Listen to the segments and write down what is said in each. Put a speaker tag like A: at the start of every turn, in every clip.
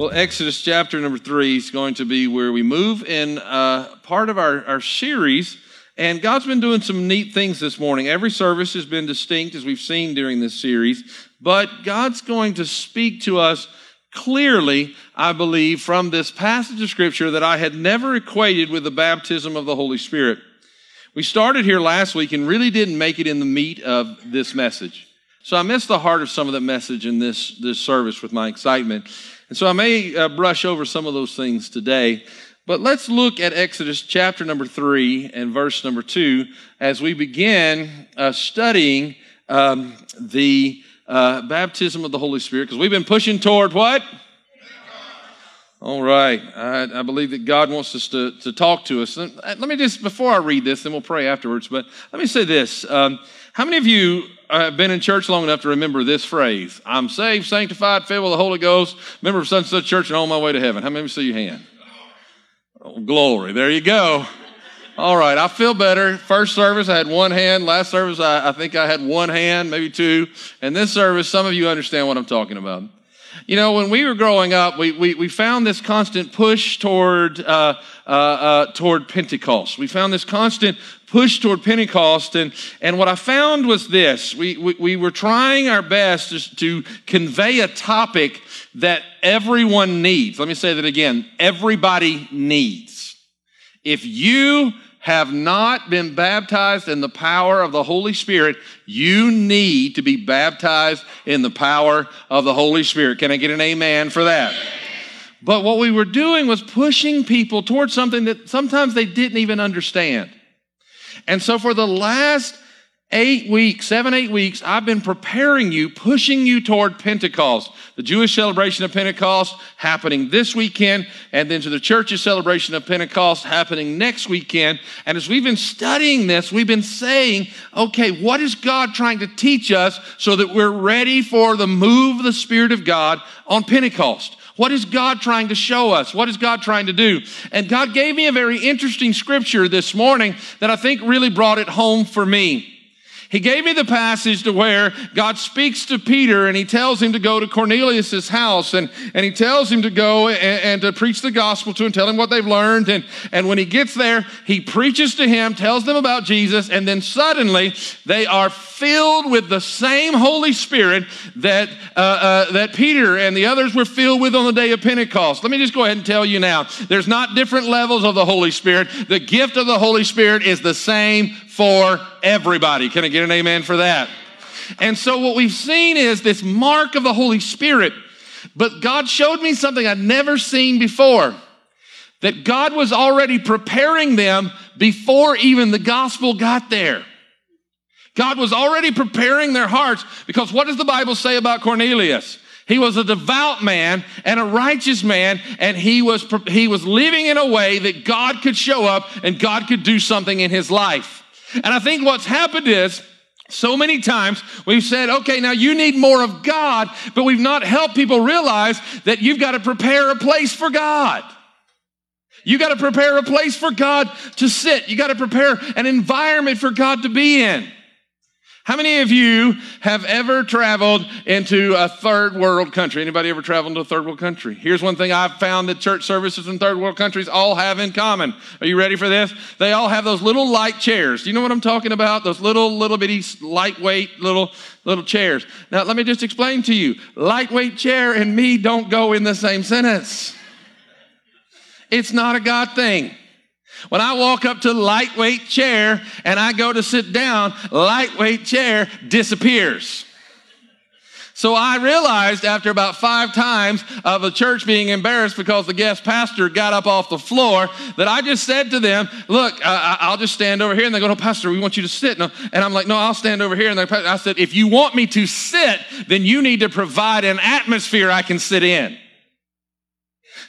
A: Well, Exodus chapter number three is going to be where we move in uh, part of our, our series. And God's been doing some neat things this morning. Every service has been distinct, as we've seen during this series. But God's going to speak to us clearly, I believe, from this passage of Scripture that I had never equated with the baptism of the Holy Spirit. We started here last week and really didn't make it in the meat of this message. So I missed the heart of some of the message in this, this service with my excitement. And so I may uh, brush over some of those things today. But let's look at Exodus chapter number three and verse number two as we begin uh, studying um, the uh, baptism of the Holy Spirit because we've been pushing toward what? All right. I, I, believe that God wants us to, to talk to us. Uh, let me just, before I read this, then we'll pray afterwards, but let me say this. Um, how many of you uh, have been in church long enough to remember this phrase? I'm saved, sanctified, filled with the Holy Ghost, member of such such church, and on my way to heaven. How many of you see your hand? Oh, glory. There you go. All right, I feel better. First service, I had one hand. Last service, I, I think I had one hand, maybe two. And this service, some of you understand what I'm talking about. You know, when we were growing up, we, we, we found this constant push toward, uh, uh, uh, toward Pentecost. We found this constant push toward Pentecost. And, and what I found was this we, we, we were trying our best to, to convey a topic that everyone needs. Let me say that again everybody needs. If you have not been baptized in the power of the Holy Spirit, you need to be baptized in the power of the Holy Spirit. Can I get an amen for that? But what we were doing was pushing people towards something that sometimes they didn't even understand. And so for the last eight weeks, seven, eight weeks, I've been preparing you, pushing you toward Pentecost, the Jewish celebration of Pentecost happening this weekend, and then to the church's celebration of Pentecost happening next weekend. And as we've been studying this, we've been saying, okay, what is God trying to teach us so that we're ready for the move of the Spirit of God on Pentecost? What is God trying to show us? What is God trying to do? And God gave me a very interesting scripture this morning that I think really brought it home for me. He gave me the passage to where God speaks to Peter and he tells him to go to Cornelius's house and, and he tells him to go and, and to preach the gospel to him, tell him what they've learned. And, and when he gets there, he preaches to him, tells them about Jesus, and then suddenly they are filled with the same Holy Spirit that, uh, uh, that Peter and the others were filled with on the day of Pentecost. Let me just go ahead and tell you now there's not different levels of the Holy Spirit. The gift of the Holy Spirit is the same for everybody. Can I get an amen for that? And so what we've seen is this mark of the Holy Spirit. But God showed me something I'd never seen before. That God was already preparing them before even the gospel got there. God was already preparing their hearts because what does the Bible say about Cornelius? He was a devout man and a righteous man, and he was, he was living in a way that God could show up and God could do something in his life. And I think what's happened is, so many times we've said, okay, now you need more of God, but we've not helped people realize that you've got to prepare a place for God. You got to prepare a place for God to sit. You got to prepare an environment for God to be in. How many of you have ever traveled into a third world country? Anybody ever traveled into a third world country? Here's one thing I've found that church services in third world countries all have in common. Are you ready for this? They all have those little light chairs. Do you know what I'm talking about? Those little, little bitty, lightweight little, little chairs. Now, let me just explain to you. Lightweight chair and me don't go in the same sentence. It's not a God thing. When I walk up to lightweight chair and I go to sit down, lightweight chair disappears. So I realized after about five times of the church being embarrassed because the guest pastor got up off the floor that I just said to them, look, I'll just stand over here. And they go, no, pastor, we want you to sit. And I'm like, no, I'll stand over here. And I said, if you want me to sit, then you need to provide an atmosphere I can sit in.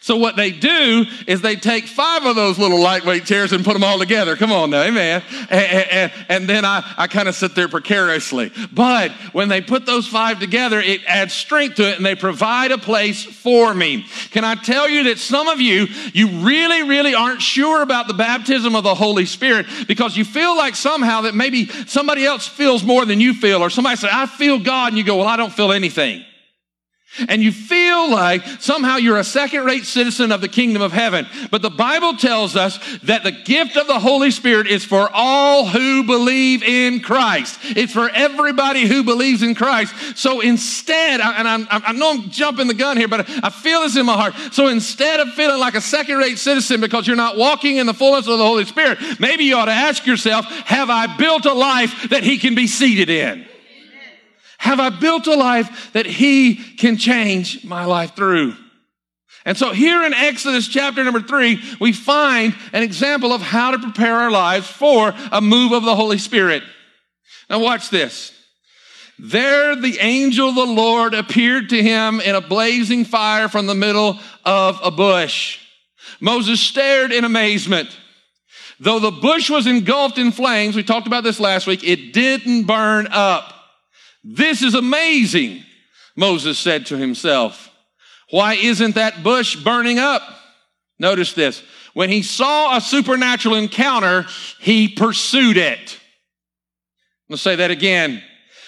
A: So what they do is they take five of those little lightweight chairs and put them all together. Come on now, amen. And, and, and then I, I kind of sit there precariously. But when they put those five together, it adds strength to it and they provide a place for me. Can I tell you that some of you, you really, really aren't sure about the baptism of the Holy Spirit because you feel like somehow that maybe somebody else feels more than you feel or somebody says, I feel God. And you go, well, I don't feel anything and you feel like somehow you're a second rate citizen of the kingdom of heaven. But the Bible tells us that the gift of the Holy Spirit is for all who believe in Christ. It's for everybody who believes in Christ. So instead, and I'm, I know I'm jumping the gun here, but I feel this in my heart. So instead of feeling like a second rate citizen because you're not walking in the fullness of the Holy Spirit, maybe you ought to ask yourself, have I built a life that He can be seated in? Have I built a life that He can change my life through? And so here in Exodus chapter number three, we find an example of how to prepare our lives for a move of the Holy Spirit. Now watch this. There the angel of the Lord appeared to him in a blazing fire from the middle of a bush. Moses stared in amazement. Though the bush was engulfed in flames, we talked about this last week, it didn't burn up. This is amazing, Moses said to himself. Why isn't that bush burning up? Notice this. When he saw a supernatural encounter, he pursued it. Let's say that again.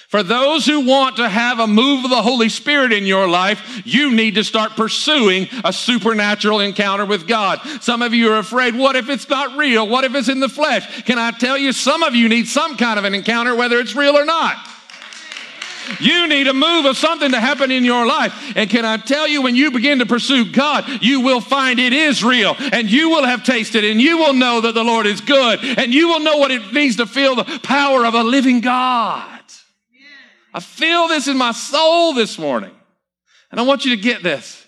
A: For those who want to have a move of the Holy Spirit in your life, you need to start pursuing a supernatural encounter with God. Some of you are afraid, what if it's not real? What if it's in the flesh? Can I tell you, some of you need some kind of an encounter, whether it's real or not. You need a move of something to happen in your life. And can I tell you, when you begin to pursue God, you will find it is real and you will have tasted and you will know that the Lord is good and you will know what it means to feel the power of a living God. I feel this in my soul this morning. And I want you to get this.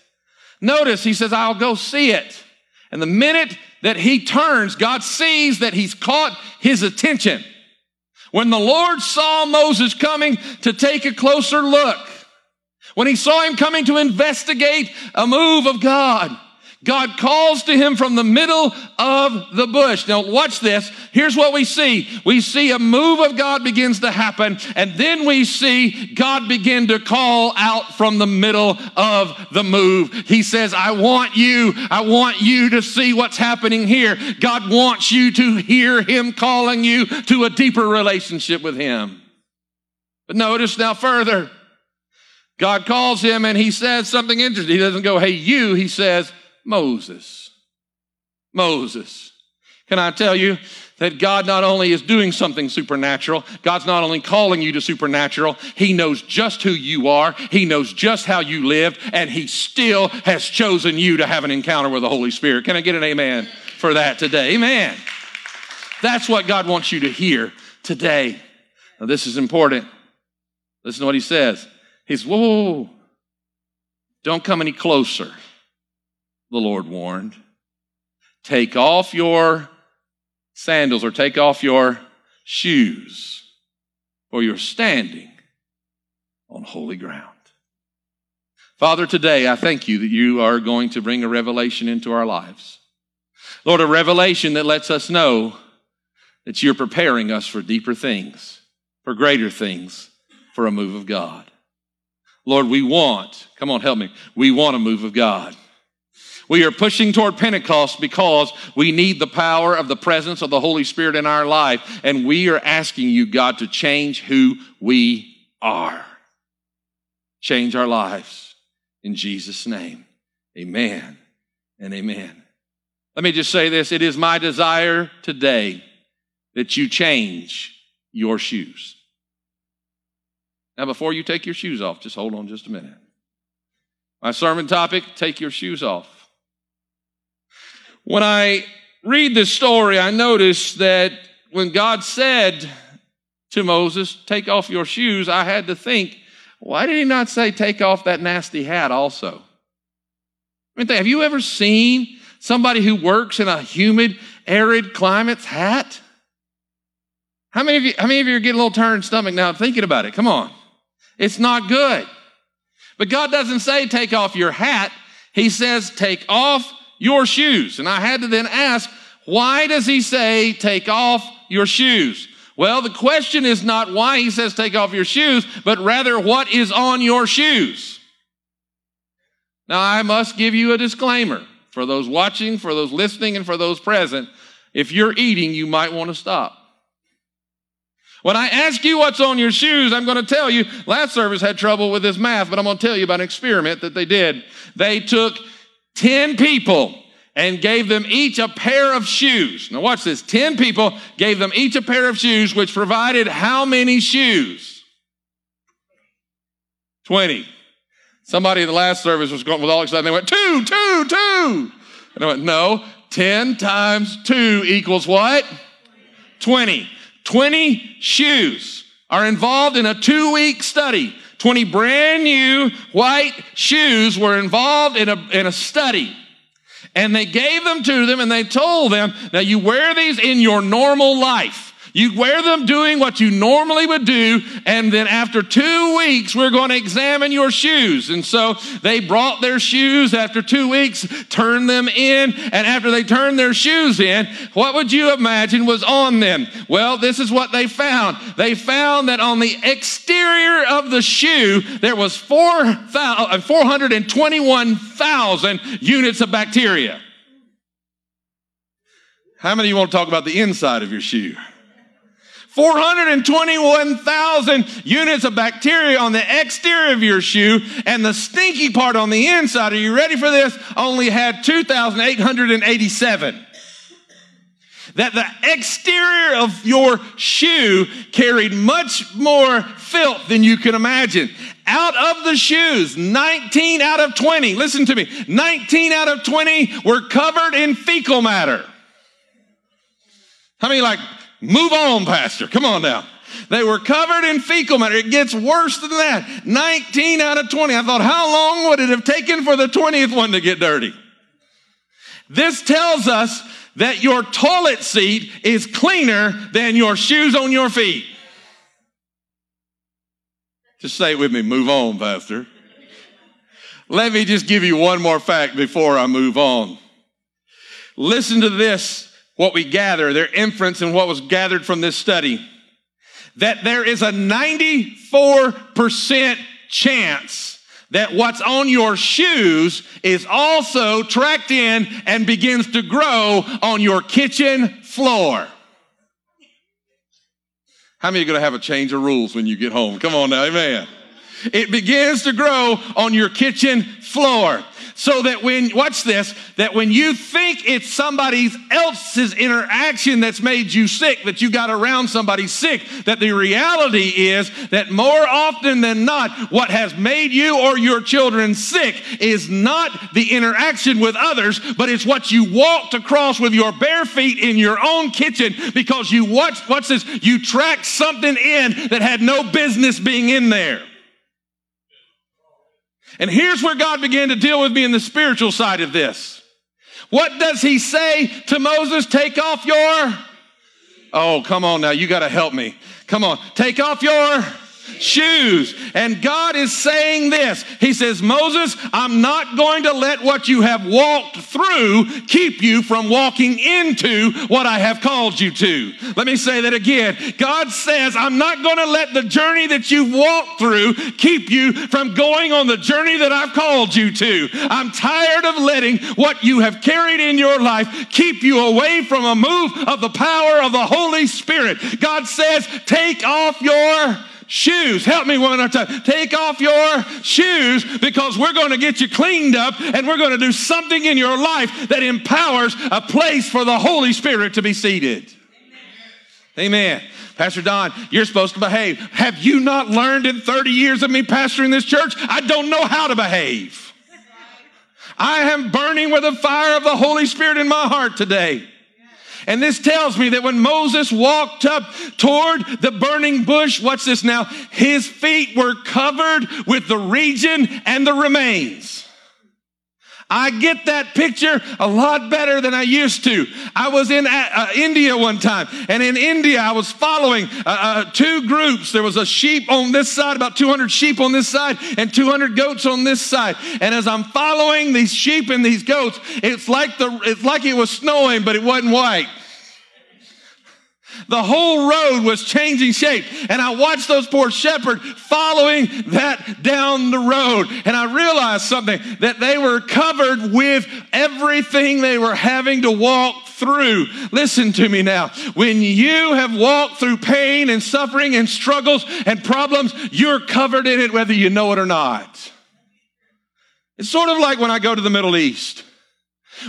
A: Notice he says, I'll go see it. And the minute that he turns, God sees that he's caught his attention. When the Lord saw Moses coming to take a closer look, when he saw him coming to investigate a move of God, God calls to him from the middle of the bush. Now, watch this. Here's what we see. We see a move of God begins to happen, and then we see God begin to call out from the middle of the move. He says, I want you, I want you to see what's happening here. God wants you to hear him calling you to a deeper relationship with him. But notice now further, God calls him and he says something interesting. He doesn't go, hey, you, he says, Moses. Moses. Can I tell you that God not only is doing something supernatural, God's not only calling you to supernatural, He knows just who you are, He knows just how you lived, and He still has chosen you to have an encounter with the Holy Spirit. Can I get an amen for that today? Amen. That's what God wants you to hear today. Now, this is important. Listen to what He says. He's, whoa, whoa, whoa. don't come any closer the Lord warned. Take off your sandals or take off your shoes, for you're standing on holy ground. Father, today I thank you that you are going to bring a revelation into our lives. Lord, a revelation that lets us know that you're preparing us for deeper things, for greater things, for a move of God. Lord, we want, come on, help me, we want a move of God. We are pushing toward Pentecost because we need the power of the presence of the Holy Spirit in our life. And we are asking you, God, to change who we are. Change our lives in Jesus' name. Amen and amen. Let me just say this. It is my desire today that you change your shoes. Now, before you take your shoes off, just hold on just a minute. My sermon topic take your shoes off. When I read this story, I notice that when God said to Moses, Take off your shoes, I had to think, why did he not say, Take off that nasty hat also? I mean, have you ever seen somebody who works in a humid, arid climate's hat? How many of you, how many of you are getting a little turned stomach now thinking about it? Come on. It's not good. But God doesn't say take off your hat. He says, take off your shoes. And I had to then ask, why does he say, take off your shoes? Well, the question is not why he says take off your shoes, but rather what is on your shoes. Now, I must give you a disclaimer for those watching, for those listening, and for those present. If you're eating, you might want to stop. When I ask you what's on your shoes, I'm going to tell you. Last service had trouble with this math, but I'm going to tell you about an experiment that they did. They took 10 people and gave them each a pair of shoes. Now, watch this 10 people gave them each a pair of shoes, which provided how many shoes? 20. Somebody in the last service was going with all excitement. They went, two, two, two. And I went, no, 10 times two equals what? 20. 20 shoes are involved in a two week study. 20 brand new white shoes were involved in a, in a study. And they gave them to them and they told them, now you wear these in your normal life. You wear them doing what you normally would do, and then after two weeks, we're going to examine your shoes. And so they brought their shoes after two weeks, turned them in, and after they turned their shoes in, what would you imagine was on them? Well, this is what they found. They found that on the exterior of the shoe, there was 421,000 uh, units of bacteria. How many of you want to talk about the inside of your shoe? 421,000 units of bacteria on the exterior of your shoe, and the stinky part on the inside, are you ready for this? Only had 2,887. That the exterior of your shoe carried much more filth than you can imagine. Out of the shoes, 19 out of 20, listen to me, 19 out of 20 were covered in fecal matter. How many like Move on, Pastor. Come on now. They were covered in fecal matter. It gets worse than that. 19 out of 20. I thought, how long would it have taken for the 20th one to get dirty? This tells us that your toilet seat is cleaner than your shoes on your feet. Just say it with me. Move on, Pastor. Let me just give you one more fact before I move on. Listen to this what we gather, their inference and what was gathered from this study, that there is a 94% chance that what's on your shoes is also tracked in and begins to grow on your kitchen floor. How many are going to have a change of rules when you get home? Come on now, amen. It begins to grow on your kitchen floor so that when, watch this, that when you think it's somebody else's interaction that's made you sick, that you got around somebody sick, that the reality is that more often than not, what has made you or your children sick is not the interaction with others, but it's what you walked across with your bare feet in your own kitchen because you watched, watch this, you tracked something in that had no business being in there. And here's where God began to deal with me in the spiritual side of this. What does he say to Moses? Take off your. Oh, come on now. You got to help me. Come on. Take off your shoes. And God is saying this. He says, Moses, I'm not going to let what you have walked through keep you from walking into what I have called you to. Let me say that again. God says, I'm not going to let the journey that you've walked through keep you from going on the journey that I've called you to. I'm tired of letting what you have carried in your life keep you away from a move of the power of the Holy Spirit. God says, take off your shoes. Help me one more time. Take off your shoes because we're going to get you cleaned up and we're going to do something in your life that empowers a place for the Holy Spirit to be seated. Amen. Pastor Don, you're supposed to behave. Have you not learned in 30 years of me pastoring this church? I don't know how to behave. I am burning with the fire of the Holy Spirit in my heart today. And this tells me that when Moses walked up toward the burning bush, what's this now? His feet were covered with the region and the remains. I get that picture a lot better than I used to. I was in uh, uh India one time, and in India, I was following uh, uh, two groups. There was a sheep on this side, about 200 sheep on this side, and 200 goats on this side. And as I'm following these sheep and these goats, it's like the it's like it was snowing, but it wasn't white. The whole road was changing shape. And I watched those poor shepherds following that down the road. And I realized something that they were covered with everything they were having to walk through. Listen to me now. When you have walked through pain and suffering and struggles and problems, you're covered in it whether you know it or not. It's sort of like when I go to the Middle East.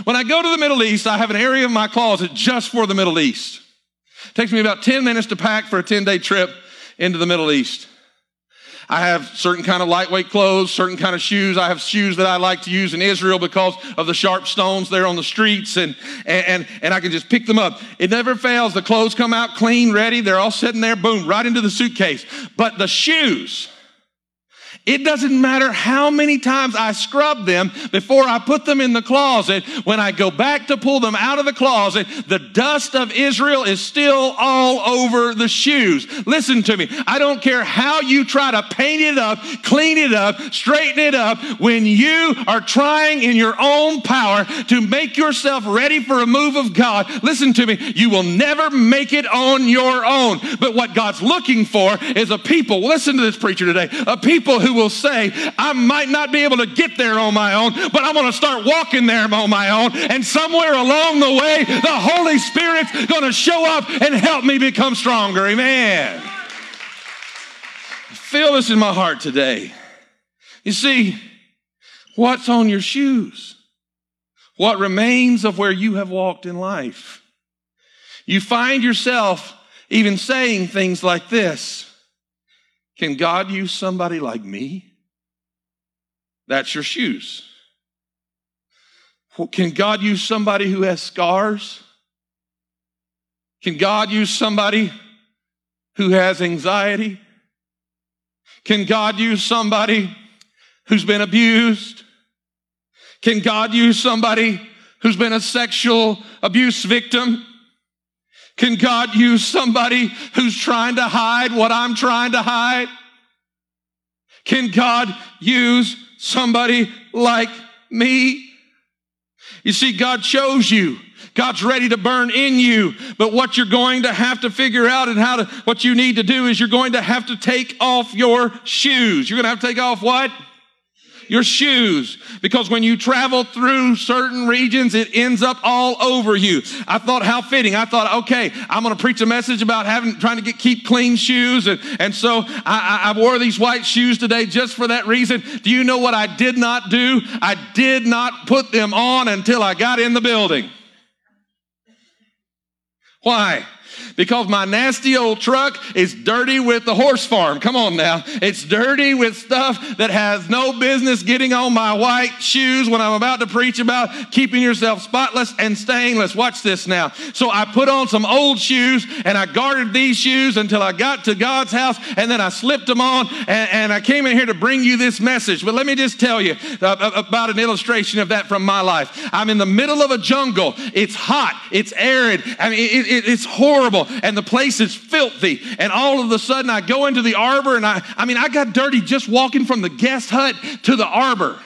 A: When I go to the Middle East, I have an area of my closet just for the Middle East. It takes me about 10 minutes to pack for a 10 day trip into the Middle East. I have certain kind of lightweight clothes, certain kind of shoes. I have shoes that I like to use in Israel because of the sharp stones there on the streets and, and, and I can just pick them up. It never fails. The clothes come out clean, ready. They're all sitting there, boom, right into the suitcase. But the shoes, it doesn't matter how many times I scrub them before I put them in the closet. When I go back to pull them out of the closet, the dust of Israel is still all over the shoes. Listen to me. I don't care how you try to paint it up, clean it up, straighten it up. When you are trying in your own power to make yourself ready for a move of God, listen to me. You will never make it on your own. But what God's looking for is a people. Listen to this preacher today. A people who will say, I might not be able to get there on my own, but I'm going to start walking there on my own. And somewhere along the way, the Holy Spirit's going to show up and help me become stronger. Amen. I feel this in my heart today. You see, what's on your shoes? What remains of where you have walked in life? You find yourself even saying things like this can God use somebody like me? That's your shoes. Can God use somebody who has scars? Can God use somebody who has anxiety? Can God use somebody who's been abused? Can God use somebody who's been a sexual abuse victim? Can God use somebody who's trying to hide what I'm trying to hide? Can God use somebody like me? You see, God chose you. God's ready to burn in you. But what you're going to have to figure out and how to, what you need to do is you're going to have to take off your shoes. You're going to have to take off what? Your shoes because when you travel through certain regions, it ends up all over you. I thought, how fitting. I thought, okay, I'm going to preach a message about having, trying to get, keep clean shoes. And, and so I, I wore these white shoes today just for that reason. Do you know what I did not do? I did not put them on until I got in the building. Why? Because my nasty old truck is dirty with the horse farm. Come on now. It's dirty with stuff that has no business getting on my white shoes when I'm about to preach about keeping yourself spotless and stainless. Watch this now. So I put on some old shoes and I guarded these shoes until I got to God's house and then I slipped them on and, and I came in here to bring you this message. But let me just tell you uh, about an illustration of that from my life. I'm in the middle of a jungle. It's hot. It's arid. I mean, it, it, it's horrible and the place is filthy. And all of a sudden I go into the arbor and I, I mean, I got dirty just walking from the guest hut to the arbor.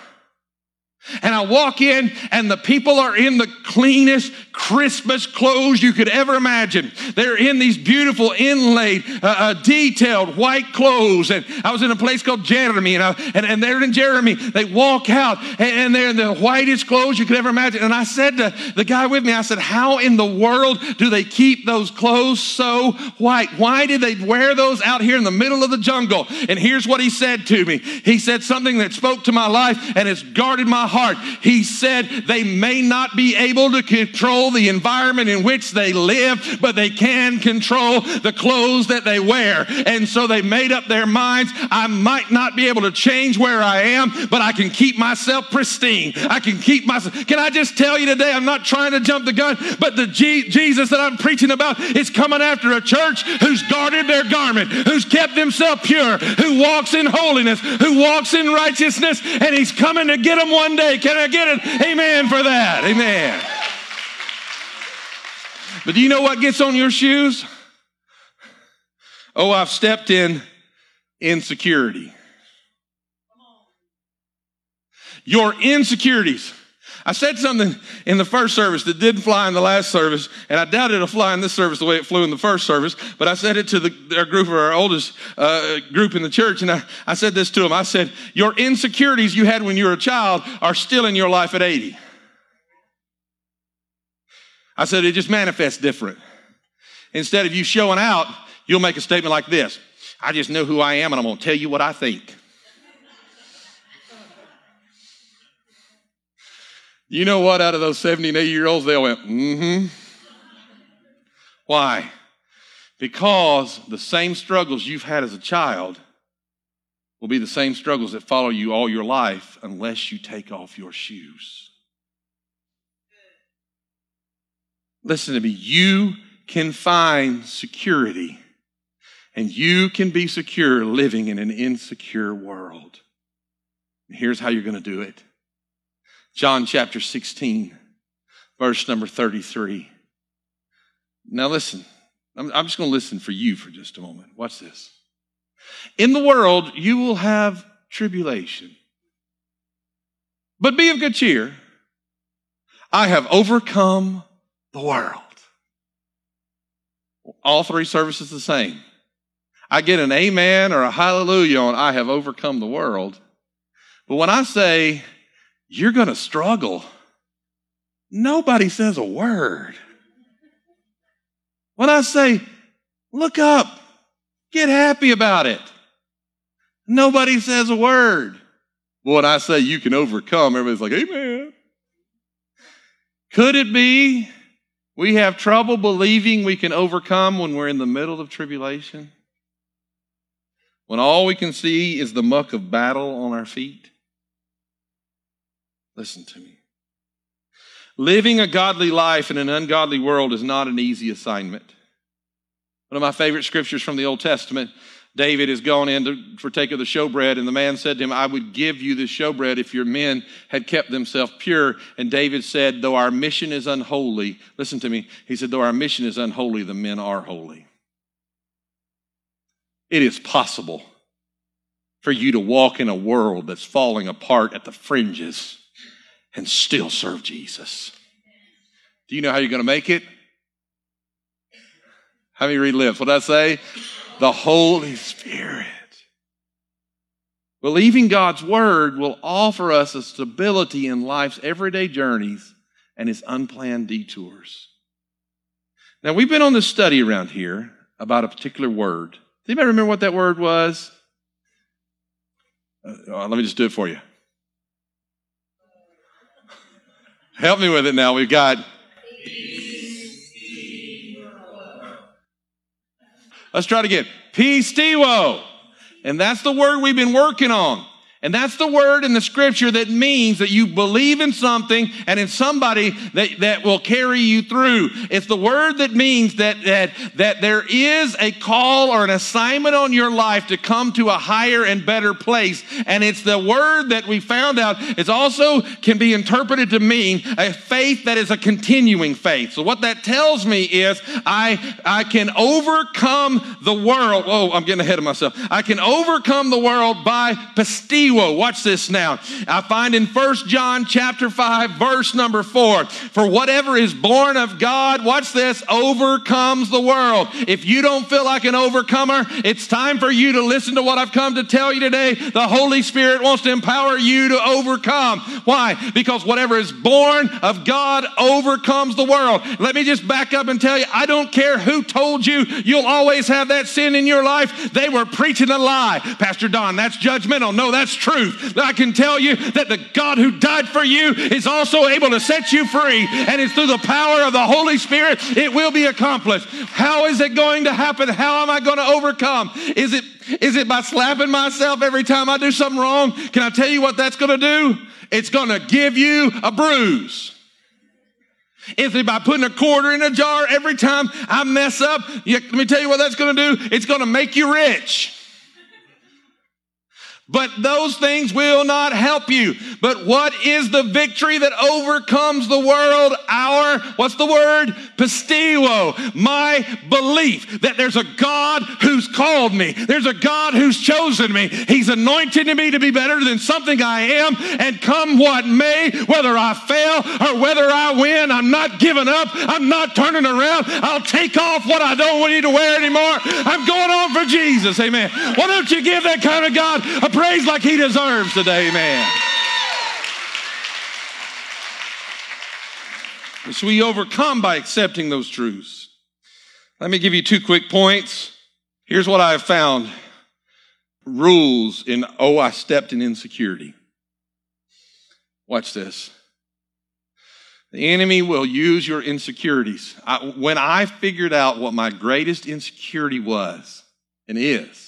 A: And I walk in, and the people are in the cleanest, Christmas clothes you could ever imagine. They're in these beautiful, inlaid, uh, uh, detailed white clothes. And I was in a place called Jeremy, and, I, and, and they're in Jeremy. They walk out, and, and they're in the whitest clothes you could ever imagine. And I said to the guy with me, I said, How in the world do they keep those clothes so white? Why did they wear those out here in the middle of the jungle? And here's what he said to me He said something that spoke to my life, and it's guarded my heart. He said they may not be able to control the environment in which they live, but they can control the clothes that they wear. And so they made up their minds I might not be able to change where I am, but I can keep myself pristine. I can keep myself. Can I just tell you today, I'm not trying to jump the gun, but the G- Jesus that I'm preaching about is coming after a church who's guarded their garment, who's kept themselves pure, who walks in holiness, who walks in righteousness, and he's coming to get them one day day. Can I get an amen for that? Amen. But do you know what gets on your shoes? Oh, I've stepped in insecurity. Your insecurities. I said something in the first service that didn't fly in the last service, and I doubt it'll fly in this service the way it flew in the first service, but I said it to the, our group our oldest uh, group in the church, and I, I said this to them. I said, Your insecurities you had when you were a child are still in your life at 80. I said, It just manifests different. Instead of you showing out, you'll make a statement like this I just know who I am, and I'm going to tell you what I think. You know what? Out of those 70 and 80 year olds, they all went, mm hmm. Why? Because the same struggles you've had as a child will be the same struggles that follow you all your life unless you take off your shoes. Listen to me. You can find security and you can be secure living in an insecure world. Here's how you're going to do it. John chapter 16, verse number 33. Now, listen, I'm, I'm just going to listen for you for just a moment. Watch this. In the world, you will have tribulation, but be of good cheer. I have overcome the world. All three services the same. I get an amen or a hallelujah on I have overcome the world. But when I say you're going to struggle. Nobody says a word. When I say, look up, get happy about it, nobody says a word. When I say you can overcome, everybody's like, Amen. Could it be we have trouble believing we can overcome when we're in the middle of tribulation? When all we can see is the muck of battle on our feet? Listen to me. Living a godly life in an ungodly world is not an easy assignment. One of my favorite scriptures from the Old Testament David is going in to partake of the showbread, and the man said to him, I would give you this showbread if your men had kept themselves pure. And David said, Though our mission is unholy, listen to me, he said, Though our mission is unholy, the men are holy. It is possible for you to walk in a world that's falling apart at the fringes and still serve Jesus. Do you know how you're going to make it? How many read lips? What did I say? The Holy Spirit. Believing God's word will offer us a stability in life's everyday journeys and its unplanned detours. Now, we've been on this study around here about a particular word. Does anybody remember what that word was? Uh, let me just do it for you. Help me with it now. We've got. Let's try it again. Pisteuo. And that's the word we've been working on. And that's the word in the scripture that means that you believe in something and in somebody that, that will carry you through. It's the word that means that, that, that there is a call or an assignment on your life to come to a higher and better place. And it's the word that we found out is also can be interpreted to mean a faith that is a continuing faith. So what that tells me is I, I can overcome the world. Oh, I'm getting ahead of myself. I can overcome the world by Watch this now. I find in First John chapter 5 verse number 4, for whatever is born of God, watch this, overcomes the world. If you don't feel like an overcomer, it's time for you to listen to what I've come to tell you today. The Holy Spirit wants to empower you to overcome. Why? Because whatever is born of God overcomes the world. Let me just back up and tell you, I don't care who told you you'll always have that sin in your life. They were preaching a lie. Pastor Don, that's judgmental. No, that's truth. I can tell you that the God who died for you is also able to set you free, and it's through the power of the Holy Spirit it will be accomplished. How is it going to happen? How am I going to overcome? Is it is it by slapping myself every time I do something wrong? Can I tell you what that's going to do? It's going to give you a bruise. Is it by putting a quarter in a jar every time I mess up? let me tell you what that's going to do. It's going to make you rich. But those things will not help you. But what is the victory that overcomes the world? Our, what's the word? Pisteuo. My belief that there's a God who's called me. There's a God who's chosen me. He's anointed me to be better than something I am. And come what may, whether I fail or whether I win, I'm not giving up. I'm not turning around. I'll take off what I don't need to wear anymore. I'm going on for Jesus. Amen. Why don't you give that kind of God a praise like he deserves today, man. So we overcome by accepting those truths. Let me give you two quick points. Here's what I have found rules in Oh, I Stepped in Insecurity. Watch this. The enemy will use your insecurities. I, when I figured out what my greatest insecurity was and is,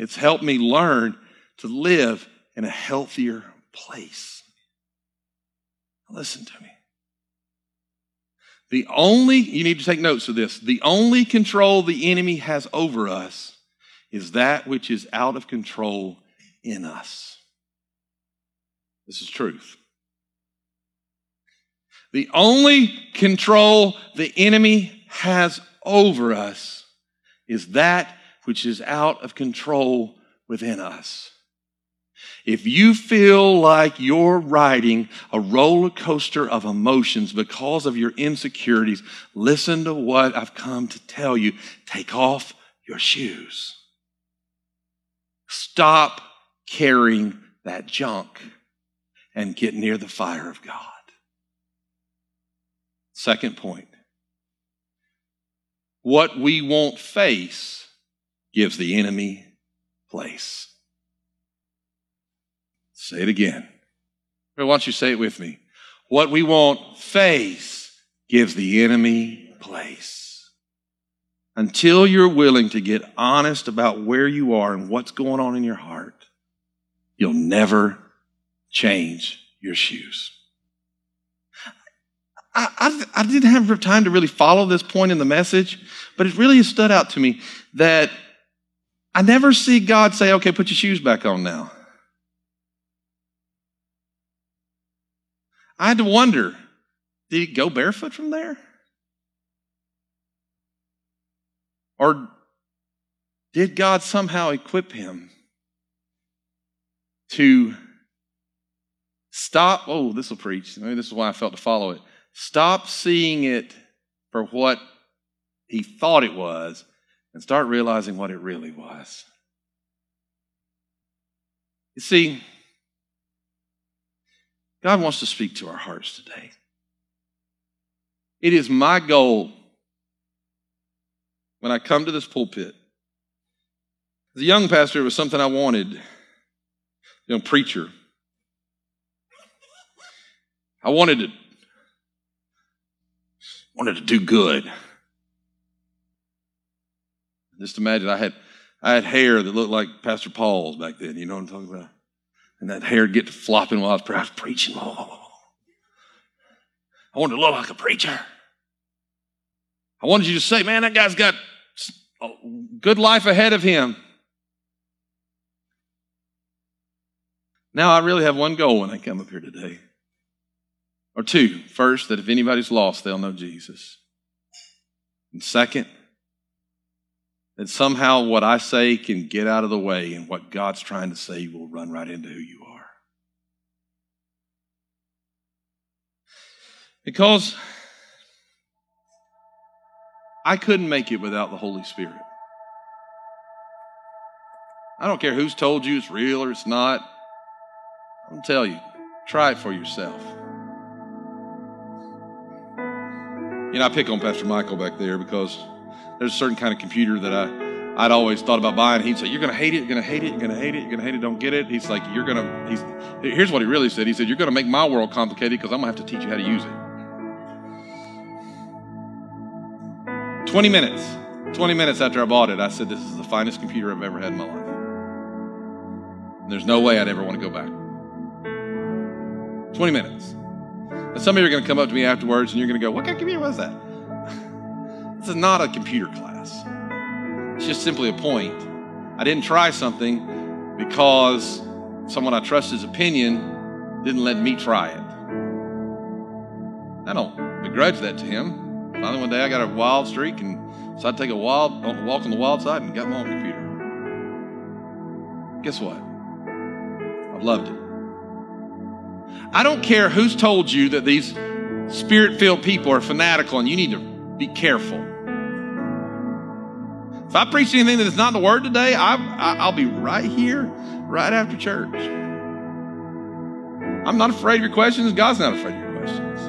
A: it's helped me learn to live in a healthier place. Listen to me. The only, you need to take notes of this, the only control the enemy has over us is that which is out of control in us. This is truth. The only control the enemy has over us is that which is out of control within us. If you feel like you're riding a roller coaster of emotions because of your insecurities, listen to what I've come to tell you. Take off your shoes. Stop carrying that junk and get near the fire of God. Second point. What we won't face gives the enemy place. Say it again. Why don't you say it with me? What we won't face gives the enemy place. Until you're willing to get honest about where you are and what's going on in your heart, you'll never change your shoes. I, I, I, didn't have time to really follow this point in the message, but it really stood out to me that I never see God say, okay, put your shoes back on now. I had to wonder did he go barefoot from there? Or did God somehow equip him to stop? Oh, this will preach. Maybe this is why I felt to follow it. Stop seeing it for what he thought it was and start realizing what it really was. You see, God wants to speak to our hearts today. It is my goal when I come to this pulpit. As a young pastor, it was something I wanted, young preacher. I wanted to wanted to do good. Just imagine I had I had hair that looked like Pastor Paul's back then. You know what I'm talking about? and that hair'd get flopping while I was, I was preaching. Oh. I wanted to look like a preacher. I wanted you to say, man, that guy's got a good life ahead of him. Now I really have one goal when I come up here today. Or two. First, that if anybody's lost, they'll know Jesus. And second, that somehow what I say can get out of the way and what God's trying to say will run right into who you are. Because I couldn't make it without the Holy Spirit. I don't care who's told you it's real or it's not. I'll tell you, try it for yourself. You know, I pick on Pastor Michael back there because there's a certain kind of computer that I, I'd always thought about buying. He'd say, You're to hate it, you're to hate it, you're to hate it, you're to hate it, don't get it. He's like, You're to, he's, here's what he really said. He said, You're to make my world complicated because I'm to have to teach you how to use it. 20 minutes. 20 minutes after I bought it, I said, This is the finest computer I've ever had in my life. And there's no way I'd ever want to go back. 20 minutes. And some of you are going to come up to me afterwards and you're going to go, What kind of computer was that? This is not a computer class. It's just simply a point. I didn't try something because someone I trusted's opinion didn't let me try it. I don't begrudge that to him. Finally, one day I got a wild streak and so I take a wild walk on the wild side and got my own computer. Guess what? I've loved it. I don't care who's told you that these spirit filled people are fanatical and you need to be careful. If I preach anything that is not the Word today, I, will be right here, right after church. I'm not afraid of your questions. God's not afraid of your questions.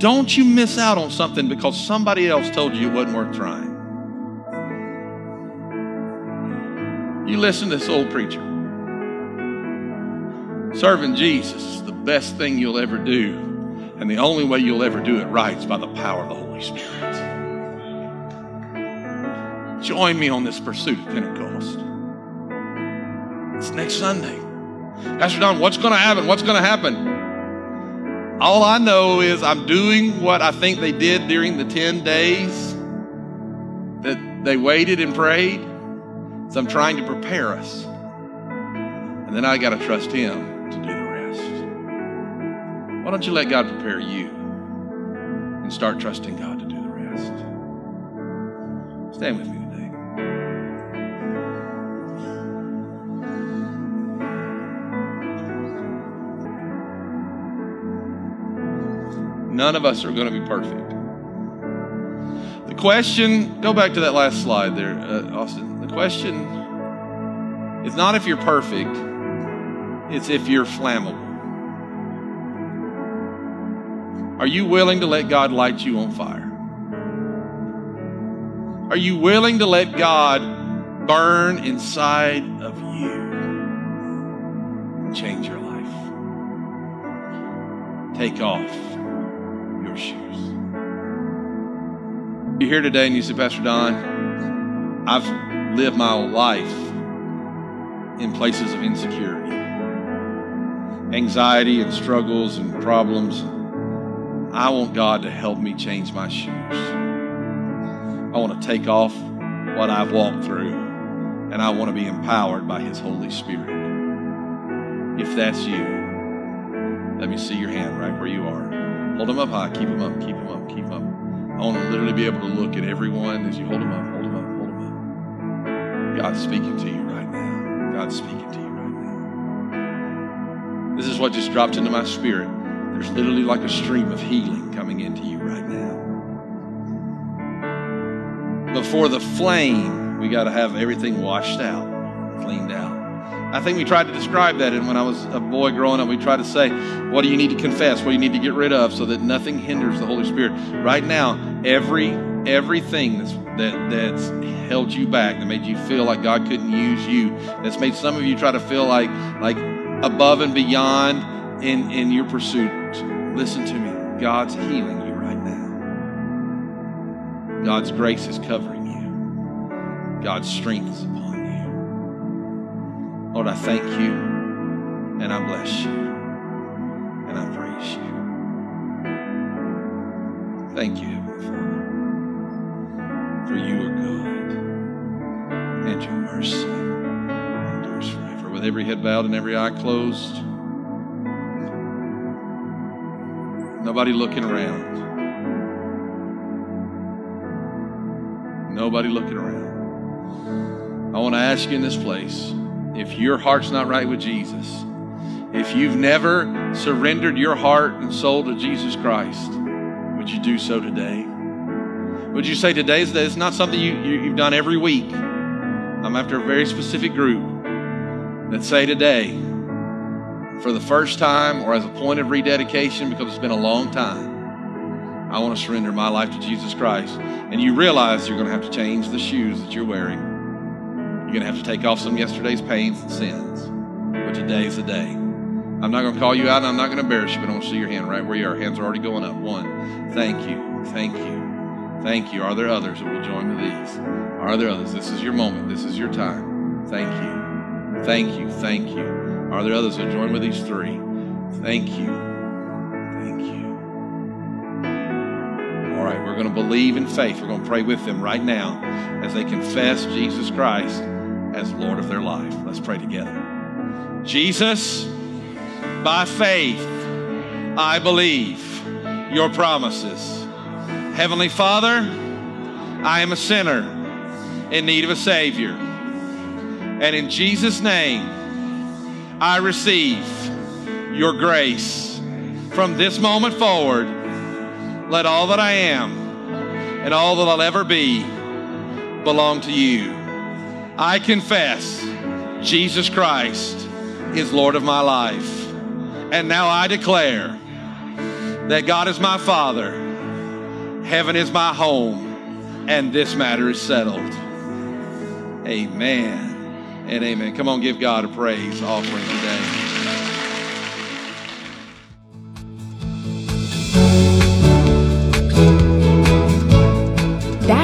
A: Don't you miss out on something because somebody else told you it wasn't worth trying. You listen to this old preacher. Serving Jesus is the best thing you'll ever do. And the only way you'll ever do it right is by the power of the Holy Spirit. Join me on this pursuit of Pentecost. It's next Sunday. Pastor Don, what's going to happen? What's going to happen? All I know is I'm doing what I think they did during the 10 days that they waited and prayed. So I'm trying to prepare us. And then I got to trust Him to do the rest. Why don't you let God prepare you and start trusting God to do the rest? Stand with me. None of us are going to be perfect. The question, go back to that last slide there, uh, Austin. The question is not if you're perfect, it's if you're flammable. Are you willing to let God light you on fire? Are you willing to let God burn inside of you and change your life? Take off your shoes. You're here today and you say, Pastor Don, I've lived my life in places of insecurity, anxiety, and struggles and problems. I want God to help me change my shoes. I want to take off what I've walked through, and I want to be empowered by His Holy Spirit. If that's you, let me see your hand right where you are. Hold them up high. Keep them up. Keep them up. Keep them up. I want to literally be able to look at everyone as you hold them up. Hold them up. Hold them up. God's speaking to you right now. God's speaking to you right now. This is what just dropped into my spirit. There's literally like a stream of healing coming into you right now. Before the flame, we got to have everything washed out, cleaned out. I think we tried to describe that. And when I was a boy growing up, we tried to say, what do you need to confess? What do you need to get rid of so that nothing hinders the Holy Spirit? Right now, every everything that's that that's held you back, that made you feel like God couldn't use you, that's made some of you try to feel like like above and beyond in, in your pursuit. Listen to me. God's healing. God's grace is covering you. God's strength is upon you. Lord, I thank you and I bless you and I praise you. Thank you, Heavenly Father, for you are good and your mercy endures forever. With every head bowed and every eye closed, nobody looking around. Nobody looking around. I want to ask you in this place if your heart's not right with Jesus, if you've never surrendered your heart and soul to Jesus Christ, would you do so today? Would you say today is it's not something you, you, have done every week? I'm after a very specific group that say today, for the first time or as a point of rededication because it's been a long time, I want to surrender my life to Jesus Christ. And you realize you're going to have to change the shoes that you're wearing. You're going to have to take off some yesterday's pains and sins. But today's the day. I'm not going to call you out and I'm not going to embarrass you, but I want to see your hand right where you are. Hands are already going up. One. Thank you. Thank you. Thank you. Are there others that will join with these? Are there others? This is your moment. This is your time. Thank you. Thank you. Thank you. Are there others that join with these three? Thank you. Thank you. Right, we're going to believe in faith. We're going to pray with them right now as they confess Jesus Christ as Lord of their life. Let's pray together. Jesus, by faith, I believe your promises. Heavenly Father, I am a sinner in need of a Savior. And in Jesus' name, I receive your grace. From this moment forward, let all that I am and all that I'll ever be belong to you. I confess Jesus Christ is Lord of my life. And now I declare that God is my Father, heaven is my home, and this matter is settled. Amen and amen. Come on, give God a praise offering today.